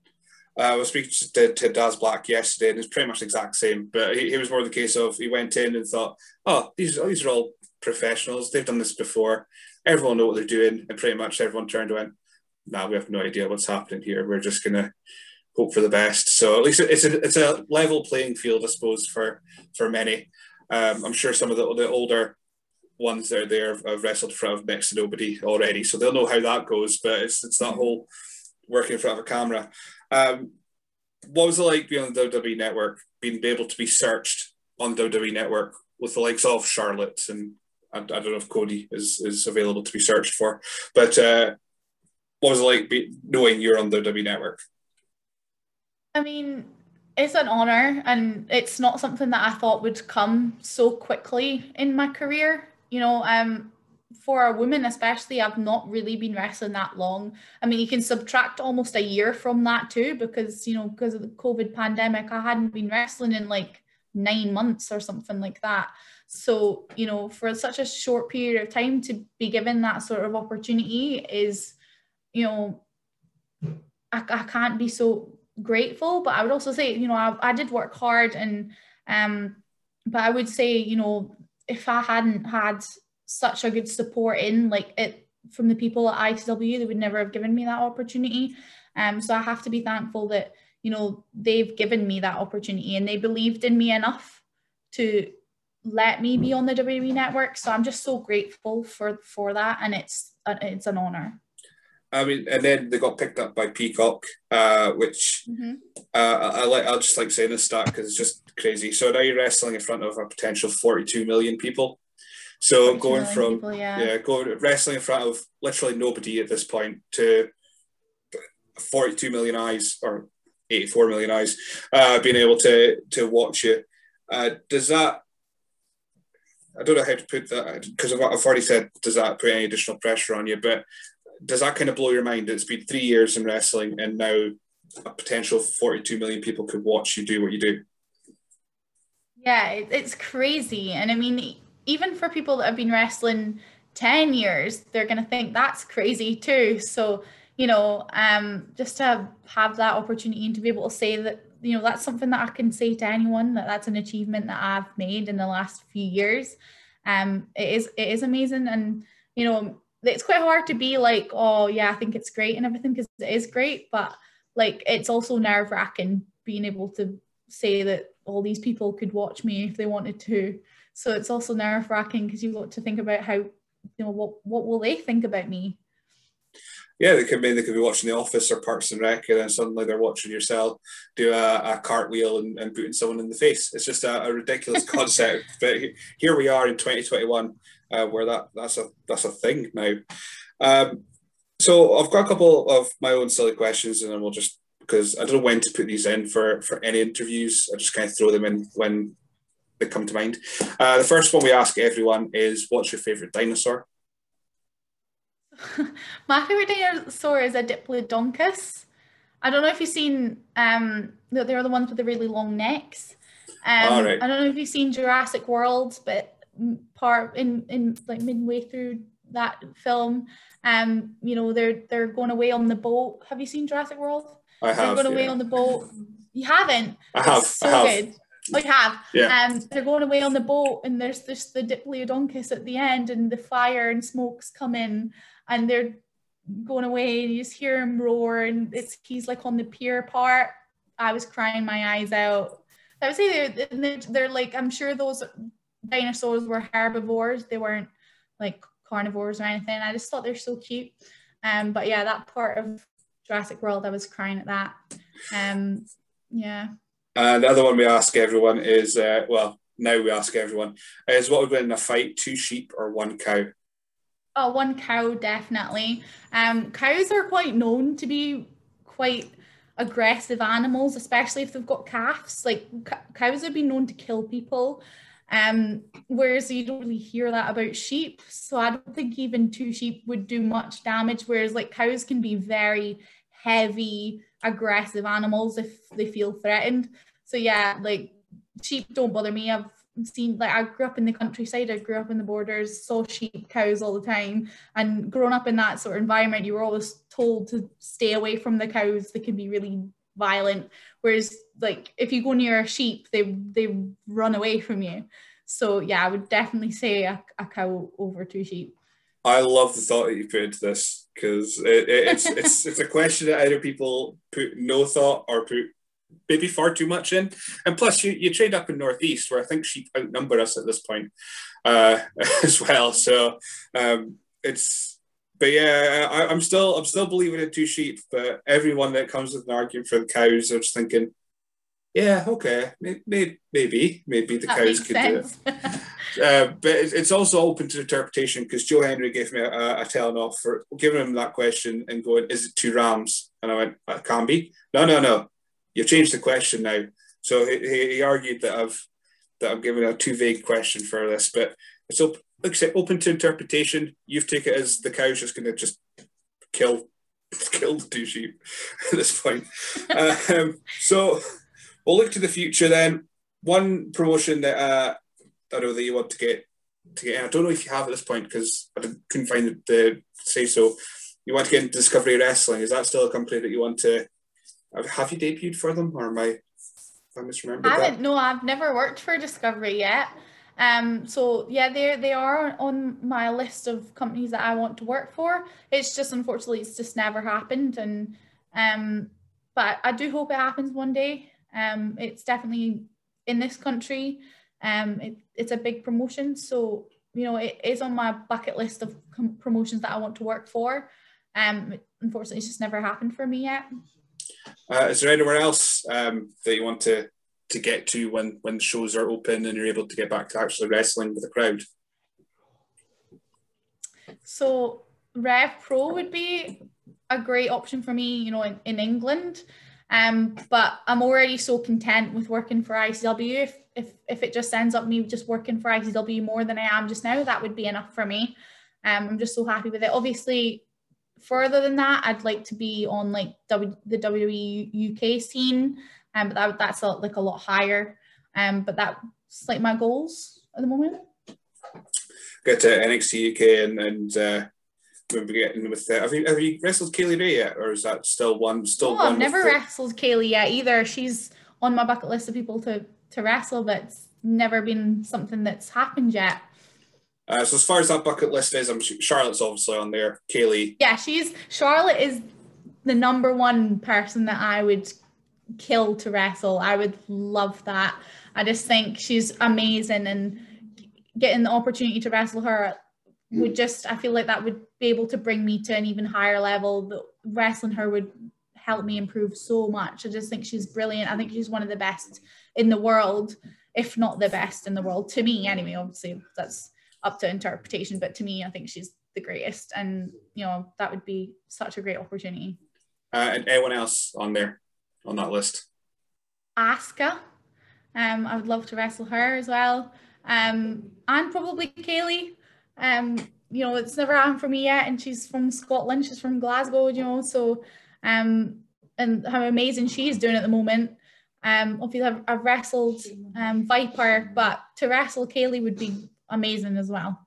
Uh, I was speaking to, to Daz Black yesterday, and it's pretty much the exact same. But he, he was more the case of he went in and thought, "Oh, these these are all professionals. They've done this before everyone know what they're doing, and pretty much everyone turned around. Now we have no idea what's happening here. We're just gonna hope for the best. So at least it's a it's a level playing field, I suppose, for for many. Um, I'm sure some of the, the older ones that are there have wrestled in front of next to nobody already, so they'll know how that goes. But it's it's that whole working in front of a camera. Um, what was it like being on the WWE network, being able to be searched on the WWE network with the likes of Charlotte and I, I, don't know if Cody is, is available to be searched for, but uh, what was it like be, knowing you're on the W Network? I mean, it's an honor, and it's not something that I thought would come so quickly in my career. You know, um, for a woman especially, I've not really been wrestling that long. I mean, you can subtract almost a year from that too, because you know, because of the COVID pandemic, I hadn't been wrestling in like nine months or something like that. So, you know, for such a short period of time to be given that sort of opportunity is, you know, I, I can't be so grateful. But I would also say, you know, I, I did work hard and, um, but I would say, you know, if I hadn't had such a good support in like it from the people at ICW, they would never have given me that opportunity. Um, so I have to be thankful that you know they've given me that opportunity and they believed in me enough to let me be on the WWE network. So I'm just so grateful for for that, and it's it's an honor. I mean, and then they got picked up by Peacock, uh, which mm-hmm. uh, I, I like. I'll just like saying this stat because it's just crazy. So now you're wrestling in front of a potential 42 million people. So going from people, yeah. yeah, going wrestling in front of literally nobody at this point to 42 million eyes or 84 million eyes uh, being able to to watch you. Uh, does that? I don't know how to put that because I've, I've already said. Does that put any additional pressure on you? But does that kind of blow your mind? It's been three years in wrestling, and now a potential 42 million people could watch you do what you do. Yeah, it's crazy, and I mean, even for people that have been wrestling 10 years, they're going to think that's crazy too. So, you know, um, just to have that opportunity and to be able to say that, you know, that's something that I can say to anyone that that's an achievement that I've made in the last few years. Um, it is, it is amazing. And, you know, it's quite hard to be like, oh yeah, I think it's great and everything because it is great, but like it's also nerve wracking being able to say that all these people could watch me if they wanted to. So it's also nerve wracking because you've got to think about how, you know, what what will they think about me? Yeah, they could be they could be watching The Office or Parks and Rec, and then suddenly they're watching yourself do a, a cartwheel and, and booting someone in the face. It's just a, a ridiculous concept, but here we are in 2021, uh, where that that's a that's a thing now. Um, so I've got a couple of my own silly questions, and then we'll just because I don't know when to put these in for for any interviews. I just kind of throw them in when they come to mind. Uh, the first one we ask everyone is, "What's your favorite dinosaur?" My favorite dinosaur is a Diplodocus. I don't know if you've seen. Um, they're the ones with the really long necks. Um, All right. I don't know if you've seen Jurassic World, but part in in like midway through that film, um, you know, they're they're going away on the boat. Have you seen Jurassic World? I have. They're going yeah. away on the boat. You haven't. I have. It's so I have. good. I have. Yeah. Um, they're going away on the boat, and there's just the Diplodocus at the end, and the fire and smoke's coming, and they're going away, and you just hear him roar, and it's he's like on the pier part. I was crying my eyes out. I would say they're, they're, they're like I'm sure those dinosaurs were herbivores. They weren't like carnivores or anything. I just thought they're so cute. Um, but yeah, that part of Jurassic World, I was crying at that. Um, yeah. And the other one we ask everyone is, uh, well, now we ask everyone, is what would win in a fight, two sheep or one cow? Oh, one cow, definitely. Um, cows are quite known to be quite aggressive animals, especially if they've got calves. Like cows have been known to kill people. Um, whereas you don't really hear that about sheep. So I don't think even two sheep would do much damage. Whereas like cows can be very heavy, aggressive animals if they feel threatened. So yeah, like sheep don't bother me. I've seen like I grew up in the countryside, I grew up in the borders, saw sheep, cows all the time. And growing up in that sort of environment, you were always told to stay away from the cows. They can be really violent. Whereas like if you go near a sheep, they they run away from you. So yeah, I would definitely say a, a cow over two sheep. I love the thought that you put into this because it, it, it's it's it's a question that either people put no thought or put maybe far too much in. And plus, you, you trade up in Northeast where I think sheep outnumber us at this point uh, as well. So um, it's, but yeah, I, am still I'm still believing in two sheep. But everyone that comes with an argument for the cows, I'm just thinking, yeah, okay, maybe maybe maybe the that cows could sense. do it. uh, but it's also open to interpretation because Joe Hendry gave me a, a telling off for giving him that question and going, "Is it two rams?" And I went, "It can't be." No, no, no. You've changed the question now. So he, he argued that I've that I'm giving a too vague question for this, but it's open, like I said, open to interpretation. You've taken it as the cow's just going to just kill kill the two sheep at this point. um, so we'll look to the future then. one promotion that uh, I don't know that you want to get to get. I don't know if you have at this point because I couldn't find the, the say so. You want to get into Discovery Wrestling? Is that still a company that you want to? Have you debuted for them, or am I? I misremembered I haven't. That? No, I've never worked for Discovery yet. Um, so yeah, they they are on my list of companies that I want to work for. It's just unfortunately it's just never happened, and um, but I do hope it happens one day. Um, it's definitely in this country. Um, it, it's a big promotion, so you know it is on my bucket list of com- promotions that I want to work for. Um, unfortunately, it's just never happened for me yet. Uh, is there anywhere else um, that you want to to get to when when the shows are open and you're able to get back to actually wrestling with the crowd? So Rev Pro would be a great option for me, you know, in, in England. Um, but I'm already so content with working for ICW. If, if if it just ends up me just working for ICW more than I am just now, that would be enough for me. Um, I'm just so happy with it. Obviously, further than that, I'd like to be on like w, the WWE UK scene, um, but that, that's a, like a lot higher. Um, but that's like my goals at the moment. Get to NXT UK and and uh, we'll be getting with that. Have you have you wrestled Kay Lee Ray yet, or is that still one? Still, no, I've never the... wrestled Kay Lee yet either. She's on my bucket list of people to to wrestle, but it's never been something that's happened yet. Uh, so as far as that bucket list is, I'm Charlotte's obviously on there. Kaylee. Yeah, she's Charlotte is the number one person that I would kill to wrestle. I would love that. I just think she's amazing and getting the opportunity to wrestle her would just I feel like that would be able to bring me to an even higher level. Wrestling her would help me improve so much. I just think she's brilliant. I think she's one of the best in the world, if not the best in the world. To me, anyway. Obviously, that's up to interpretation, but to me, I think she's the greatest, and you know that would be such a great opportunity. Uh, and anyone else on there on that list? Asuka. Um, I would love to wrestle her as well. Um, and probably Kay Lee. Um, you know, it's never happened for me yet, and she's from Scotland. She's from Glasgow. You know, so um, and how amazing she's doing at the moment. Um, obviously, I've, I've wrestled um, Viper, but to wrestle Kay Lee would be amazing as well.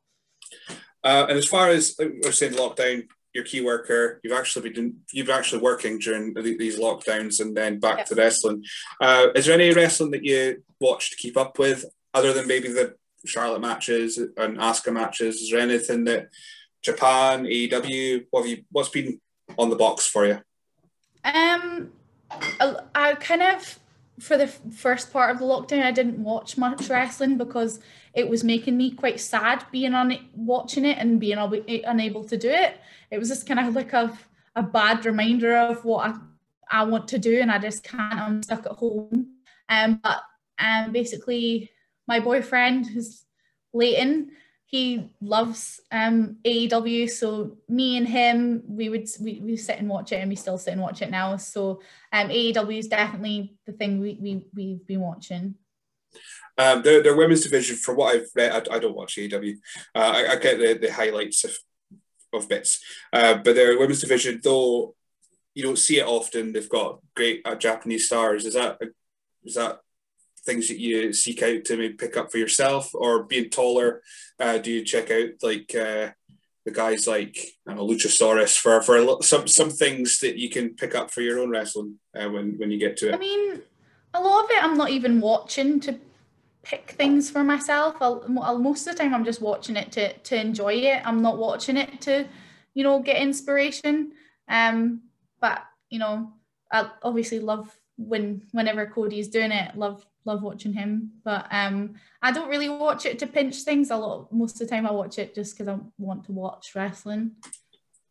Uh, and as far as I was saying, lockdown, your key worker, you've actually been you've actually working during these lockdowns and then back yep. to wrestling. Uh, is there any wrestling that you watch to keep up with, other than maybe the Charlotte matches and Asuka matches? Is there anything that Japan, AEW, what have you, what's been on the box for you? Um, I, I kind of for the first part of the lockdown, I didn't watch much wrestling because it was making me quite sad being on it, watching it and being unable to do it. It was just kind of like a, a bad reminder of what I, I want to do and I just can't. I'm stuck at home. Um, but um, basically, my boyfriend, who's Leighton, he loves um, AEW. So me and him, we would we, we sit and watch it, and we still sit and watch it now. So um, AEW is definitely the thing we, we we've been watching. Um, their, their women's division, from what I've read, I, I don't watch AEW. Uh, I, I, get the, the highlights of, of bits, uh, but their women's division, though you don't see it often, they've got great uh, Japanese stars. Is that is that things that you seek out to maybe pick up for yourself, or being taller? Uh, do you check out like uh, the guys like I know, Luchasaurus for for some some things that you can pick up for your own wrestling uh, when when you get to it? I mean, a lot of it I'm not even watching to pick things for myself. I'll, I'll, most of the time I'm just watching it to to enjoy it. I'm not watching it to, you know, get inspiration. Um, but you know, I obviously love when whenever Cody's doing it. Love love watching him. But um, I don't really watch it to pinch things. A lot most of the time I watch it just because I want to watch wrestling.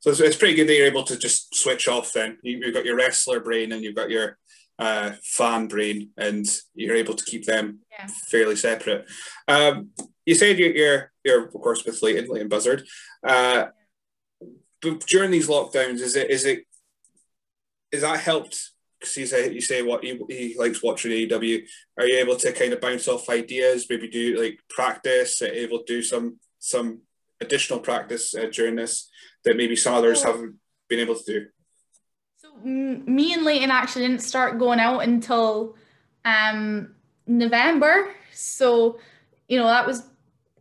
So it's, pretty good that you're able to just switch off. Then you, you've got your wrestler brain and you've got your uh, fan brain, and you're able to keep them yeah. fairly separate. Um, you said you're, you're, you're of course with Leighton, Leighton Buzzard. Uh, but during these lockdowns, is it is it is that helped? Because you say you say what he, he likes watching AEW. Are you able to kind of bounce off ideas? Maybe do like practice, able to do some some additional practice uh, during this that maybe some others haven't been able to do me and Leighton actually didn't start going out until, um, November. So, you know, that was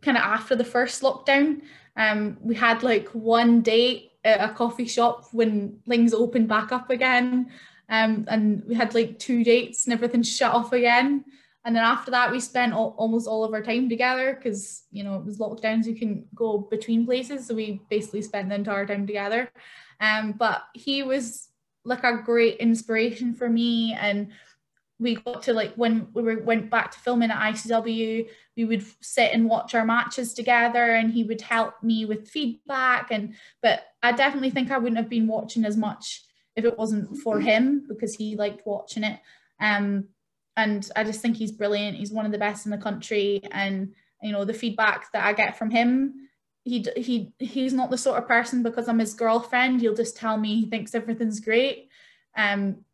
kind of after the first lockdown. Um, we had like one date at a coffee shop when things opened back up again. Um, and we had like two dates and everything shut off again. And then after that, we spent all, almost all of our time together because, you know, it was lockdowns, you can go between places. So we basically spent the entire time together. Um, but he was like a great inspiration for me. And we got to like when we were, went back to filming at ICW, we would sit and watch our matches together and he would help me with feedback. And but I definitely think I wouldn't have been watching as much if it wasn't for him because he liked watching it. Um, and I just think he's brilliant. He's one of the best in the country, and you know the feedback that I get from him. He he he's not the sort of person because I'm his girlfriend. He'll just tell me he thinks everything's great. Um,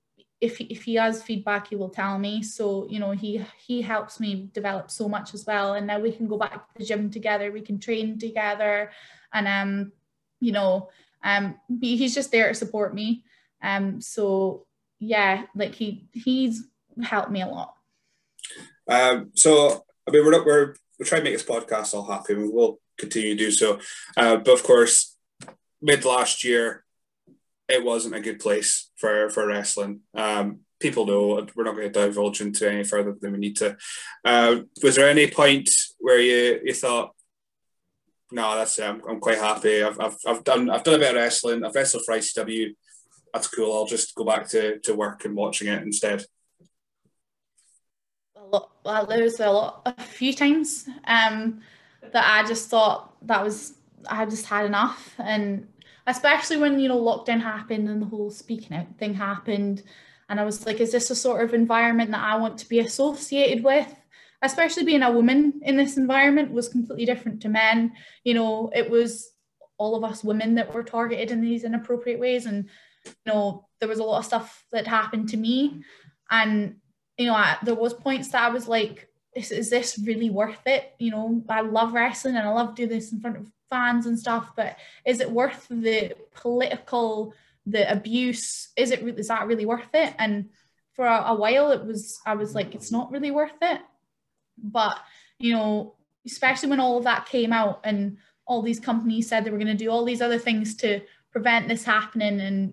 if he, if he has feedback, he will tell me. So you know he he helps me develop so much as well. And now we can go back to the gym together. We can train together, and um, you know, um, he's just there to support me. Um, so yeah, like he he's helped me a lot. Um, so I mean, we're not we're we're trying to make this podcast all happy. We will continue to do so, uh, but of course, mid last year, it wasn't a good place for for wrestling. Um, people know we're not going to divulge into any further than we need to. Uh, was there any point where you you thought? No, that's it. I'm, I'm quite happy. I've, I've, I've done I've done a bit of wrestling. I've wrestled for ICW. That's cool. I'll just go back to, to work and watching it instead A lot, well, there was a lot, a few times um, that I just thought that was, I just had enough. And especially when, you know, lockdown happened and the whole speaking out thing happened. And I was like, is this a sort of environment that I want to be associated with? Especially being a woman in this environment was completely different to men. You know, it was all of us women that were targeted in these inappropriate ways. And, you know, there was a lot of stuff that happened to me. And you know, I, there was points that I was like, is, is this really worth it? You know, I love wrestling and I love doing this in front of fans and stuff, but is it worth the political, the abuse? Is it is that really worth it? And for a, a while, it was I was like, it's not really worth it. But you know, especially when all of that came out and all these companies said they were going to do all these other things to prevent this happening and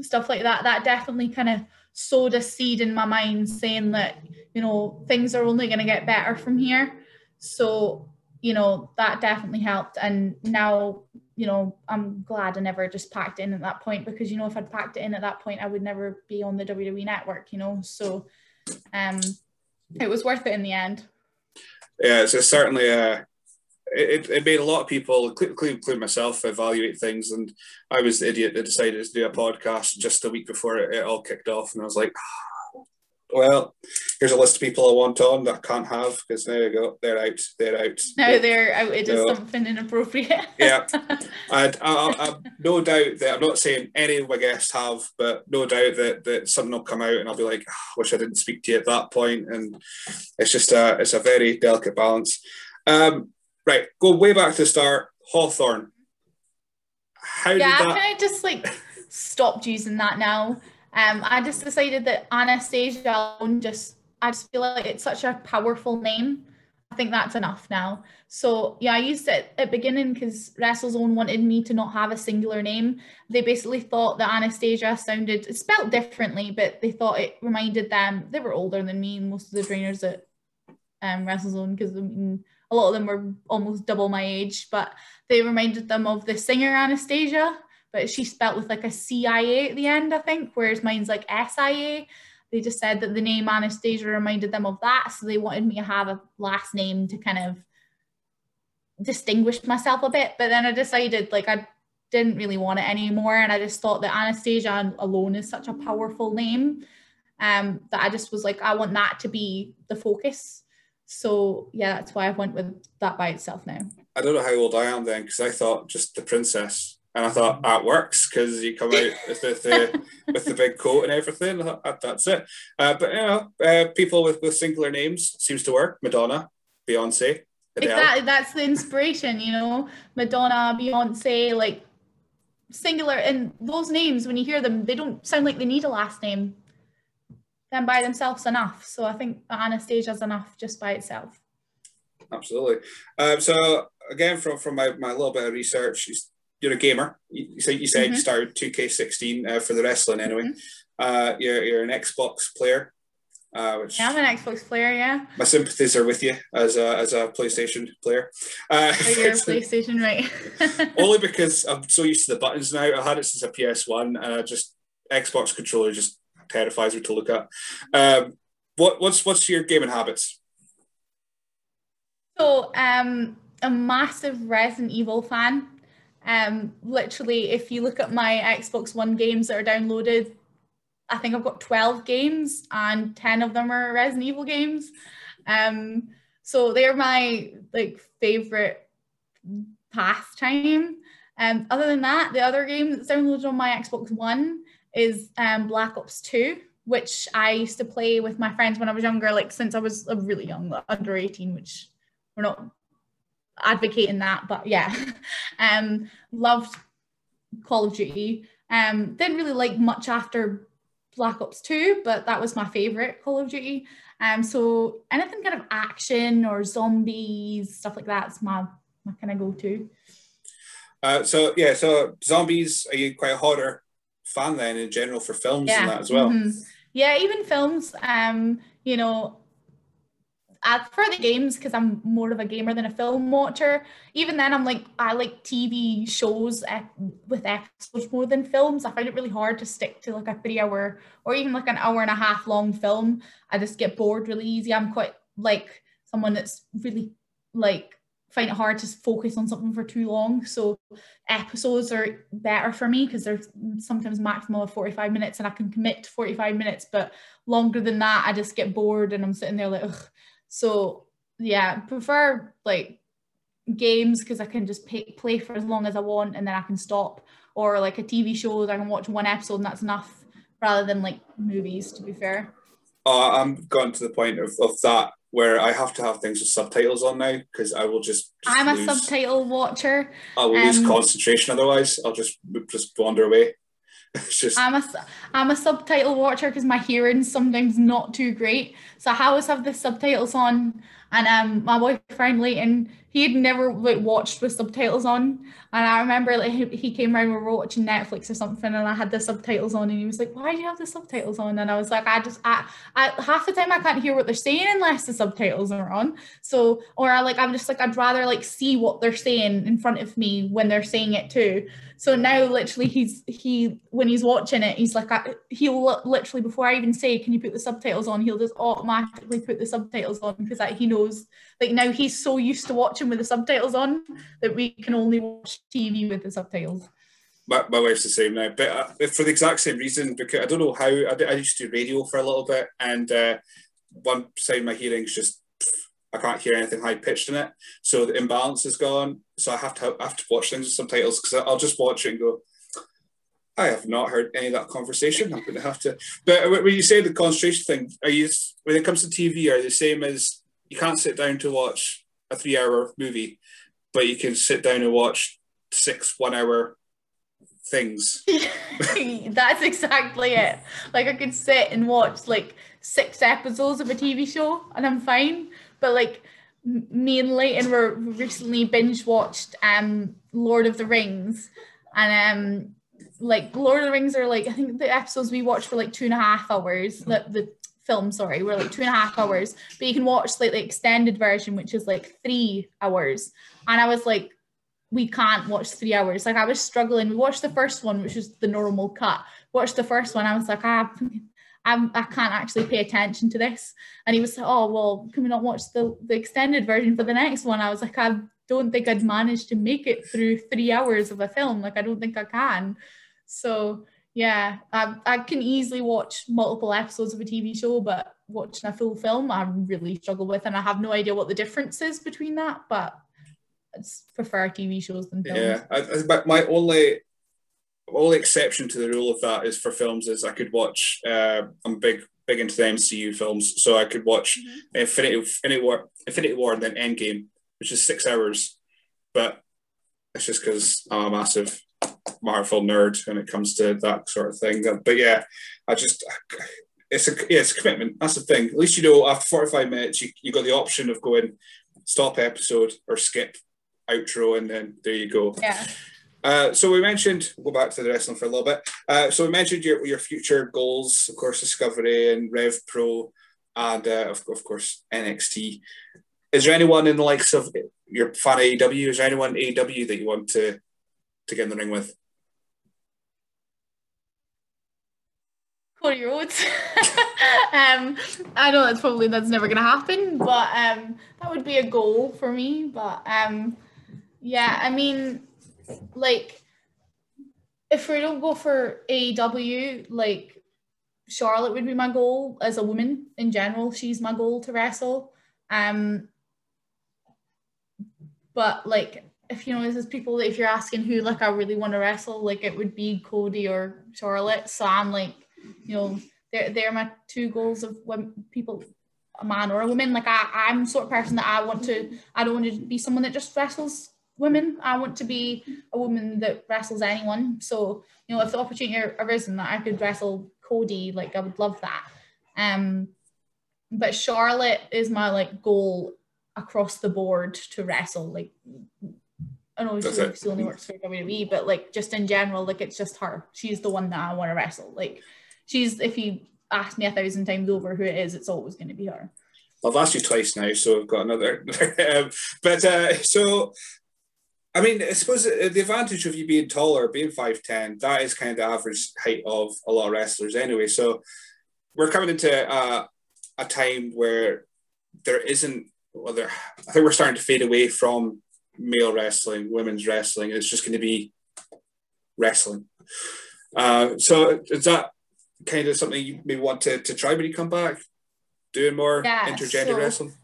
stuff like that, that definitely kind of sowed a seed in my mind saying that you know things are only going to get better from here. So you know that definitely helped. And now you know i'm glad i never just packed in at that point because you know if i'd packed it in at that point i would never be on the wwe network you know? So um it was worth it in the end. Yeah it's, certainly a it, it made a lot of people, including myself, evaluate things. And I was the idiot that decided to do a podcast just a week before it, it all kicked off. And I was like, well, here's a list of people I want on that I can't have because there you go, they're out, they're out. No, they're out. It is something inappropriate. yeah, and I, I, I, no doubt that I'm not saying any of my guests have, but no doubt that that something will come out and I'll be like, oh, wish I didn't speak to you at that point. And it's just a it's a very delicate balance. Um, right, go way back to the start. Hawthorne. How yeah, that... I kind of just like stopped using that now. Um, I just decided that Anastasia just I just feel like it's such a powerful name. I think that's enough now. So yeah, I used it at beginning because WrestleZone wanted me to not have a singular name. They basically thought that Anastasia sounded spelt differently, but they thought it reminded them. They were older than me, and most of the trainers at um, WrestleZone, because I mean, a lot of them were almost double my age, but they reminded them of the singer Anastasia, but she spelt with like a CIA at the end, I think, whereas mine's like SIA. They just said that the name Anastasia reminded them of that, so they wanted me to have a last name to kind of distinguish myself a bit. But then I decided like I didn't really want it anymore, and I just thought that Anastasia alone is such a powerful name um, that I just was like, I want that to be the focus so yeah, that's why I went with that by itself now. I don't know how old I am then because I thought just the princess, and I thought that works because you come out with the with the big coat and everything. Thought, that's it. Uh, but you know, uh, people with with singular names seems to work. Madonna, Beyonce. Adele. Exactly, that's the inspiration. You know, Madonna, Beyonce, like singular, and those names when you hear them, they don't sound like they need a last name them by themselves enough. So I think Anastasia is enough just by itself. Absolutely. Um, so again, from from my, my little bit of research, you're a gamer. You, said you said mm-hmm. you started 2K16 uh, for the wrestling anyway. Mm-hmm. Uh, you're, you're an Xbox player. Uh, which yeah, I'm an Xbox player. Yeah. My sympathies are with you as a as a PlayStation player. Uh, oh, you're a PlayStation, right? only because I'm so used to the buttons now. I had it since a PS One, and I just Xbox controller just terrifies me to look at. Um, what what's what's your gaming habits? So, um, a massive Resident Evil fan. Um, literally, if you look at my Xbox One games that are downloaded, I think I've got 12 games and 10 of them are Resident Evil games. Um, so they're my like favorite pastime. Um, other than that, the other game that's downloaded on my Xbox One is um, Black Ops 2, which I used to play with my friends when I was younger, like since I was a really young, under 18, which we're not advocating that, but yeah. um, loved Call of Duty. Um, didn't really like much after Black Ops 2, but that was my favorite Call of Duty. Um, so anything kind of action or zombies, stuff like that's my my kind of go-to. Uh, so yeah, so zombies, are you quite horror fan then in general for films yeah. and that as well? Mm-hmm. Yeah, even films. Um, you know, I prefer the games because I'm more of a gamer than a film watcher. Even then, I'm like I like TV shows with episodes more than films. I find it really hard to stick to like a three hour or even like an hour and a half long film. I just get bored really easy. I'm quite like someone that's really like find it hard to focus on something for too long. So episodes are better for me because they're sometimes maximum of 45 minutes and I can commit to 45 minutes, but longer than that, I just get bored and I'm sitting there like, Ugh so yeah, prefer like games because I can just pay, play for as long as I want and then I can stop. Or like a TV show that I can watch one episode and that's enough rather than like movies, to be fair. Uh, I'm gotten to the point of, of that where I have to have things with subtitles on now because I will just. just I'm lose, a subtitle watcher. I will um, lose concentration otherwise. I'll just just wander away. just... I'm a I'm a subtitle watcher because my hearing's sometimes not too great. So I always have the subtitles on, and um, my boyfriend Leighton he had never like watched with subtitles on. And i remember like he, came around we were watching netflix or something and i had the subtitles on and he was like why do you have the subtitles on? And i was like i just I, I half the time i can't hear what they're saying unless the subtitles are on. So or i like i'm just like i'd rather like see what they're saying in front of me when they're saying it too. So now literally he's he when he's watching it he's like I, he'll literally before i even say can you put the subtitles on? He'll just automatically put the subtitles on because like, he knows like now he's so used to watching with the subtitles on that we can only watch TV with the subtitles. My, my wife's the same now, but uh, for the exact same reason. Because I don't know how I, I used to do radio for a little bit, and uh, one side of my hearing's just I can't hear anything high pitched in it, so the imbalance is gone. So I have to I have to watch things with subtitles because I'll just watch it and go. I have not heard any of that conversation. I'm going to have to. But when you say the concentration thing, are you when it comes to TV, are the same as you can't sit down to watch a three hour movie, but you can sit down and watch six one hour things. That's exactly it. Like I could sit and watch like six episodes of a TV show and I'm fine. But like me and Leighton were recently binge watched um Lord of the Rings and um like Lord of the Rings are like I think the episodes we watched for like two and a half hours. The the film, sorry, we're like two and a half hours, but you can watch like the extended version, which is like three hours. And I was like, we can't watch three hours. Like I was struggling. We watched the first one, which is the normal cut. Watched the first one. I was like, ah, I'm, I can't actually pay attention to this. And he was like, oh, well, can we not watch the, the extended version for the next one? I was like, I don't think I'd manage to make it through three hours of a film. Like, I don't think I can. So yeah, I, I can easily watch multiple episodes of a TV show, but watching a full film, I really struggle with, and I have no idea what the difference is between that. But I prefer TV shows than films. Yeah, I, I, my only only exception to the rule of that is for films is I could watch. Uh, I'm big big into the MCU films, so I could watch mm-hmm. Infinity Infinity War, Infinity War, and then Endgame, which is six hours. But it's just because I'm a massive Marvel nerd when it comes to that sort of thing. But yeah, I just it's a yeah, it's a commitment. That's the thing. At least you know after 45 minutes you you got the option of going stop episode or skip outro, and then there you go. Yeah. Uh, so we mentioned we'll go back to the wrestling for a little bit. Uh, so we mentioned your your future goals, of course, Discovery and Rev Pro, and uh, of, of course NXT. Is there anyone in the likes of your fan AEW? Is there anyone AEW that you want to to get in the ring with? Cody Rhodes. um, I know that's probably that's never gonna happen, but um, that would be a goal for me. But um, yeah, I mean, like, if we don't go for AEW, like, Charlotte would be my goal as a woman in general. She's my goal to wrestle. Um, but like, if you know, this is people. If you're asking who like I really want to wrestle, like it would be Cody or Charlotte. So I'm like you know, they're they're my two goals of when people a man or a woman. Like I, I'm the sort of person that I want to I don't want to be someone that just wrestles women. I want to be a woman that wrestles anyone. So, you know, if the opportunity arisen that I could wrestle Cody, like I would love that. Um but Charlotte is my like goal across the board to wrestle. Like I know she only works for WWE, but like just in general, like it's just her. She's the one that I want to wrestle. Like she's if you ask me a thousand times over who it is, it's always going to be her. I've asked you twice now, so I've got another. um, but uh, so, I mean, I suppose the advantage of you being taller, being five ten, that is kind of the average height of a lot of wrestlers anyway. So we're coming into uh, a time where there isn't. Well, there, I think we're starting to fade away from male wrestling, women's wrestling. It's just going to be wrestling. Uh, so is that kind of something you may want to, to try when you come back? Doing more yeah, intergender so, wrestling?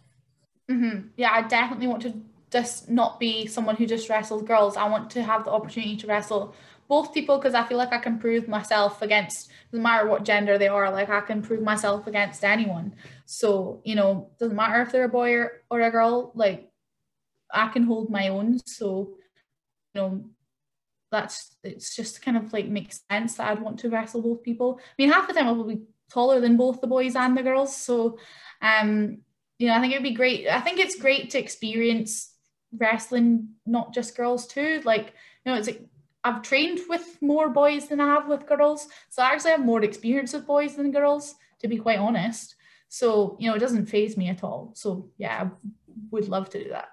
Mm-hmm. Yeah, I definitely want to just not be someone who just wrestles girls. I want to have the opportunity to wrestle both people because I feel like I can prove myself against no matter what gender they are. Like I can prove myself against anyone. So you know, doesn't matter if they're a boy or, or a girl. Like I can hold my own. So you know, that's it's just kind of like makes sense that I'd want to wrestle both people. I mean, half the time I'll be taller than both the boys and the girls, so um, you know, I think it'd be great. I think it's great to experience wrestling, not just girls too. Like, you know, it's like I've trained with more boys than I have with girls, so I actually have more experience with boys than girls, to be quite honest. So, you know, it doesn't phase me at all. So, yeah, I would love to do that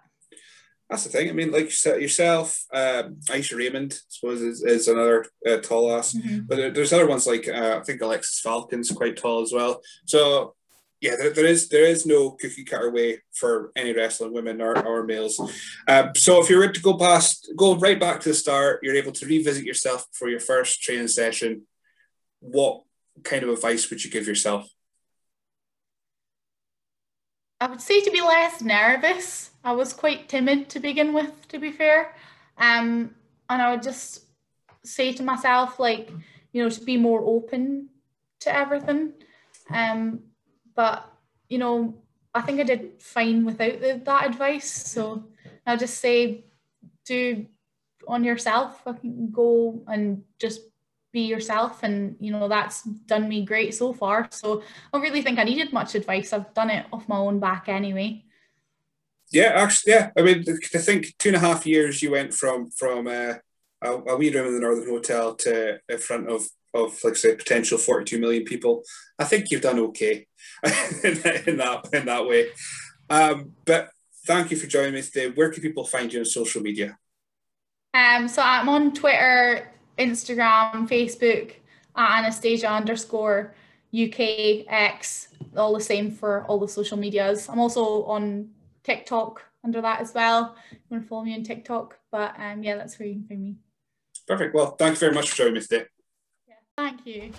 that's the thing. I mean, like you said yourself, um, Aisha Raymond, I suppose, is, is another uh, tall ass. Mm-hmm. But there's other ones like uh, I think Alexis Falcon's quite tall as well. So yeah, there, there is there is no cookie cutter way for any wrestling women or, or males. Um, so if you were to go past, go right back to the start, you're able to revisit yourself for your first training session. What kind of advice would you give yourself? I would say to be less nervous. I was quite timid to begin with, to be fair. Um, and I would just say to myself, like, you know, to be more open to everything. Um, but, you know, I think I did fine without the, that advice. So I'll just say, do on yourself, go and just be yourself and you know that's done me great so far. So i don't really think i needed much advice. I've done it off my own back anyway. Yeah actually yeah. I mean i think two and a half years you went from from uh, a, a wee room in the northern hotel to in front of of like say potential 42 million people i think you've done okay in, that, in that in that way. Um, but thank you for joining me today. Where can people find you on social media? Um so i'm on twitter Instagram, Facebook at Anastasia underscore UKX, all the same for all the social medias. I'm also on TikTok under that as well. You want to follow me on TikTok, but um, yeah, that's where you can find me. Perfect. Well, thank you very much for joining me today. Yeah, thank you.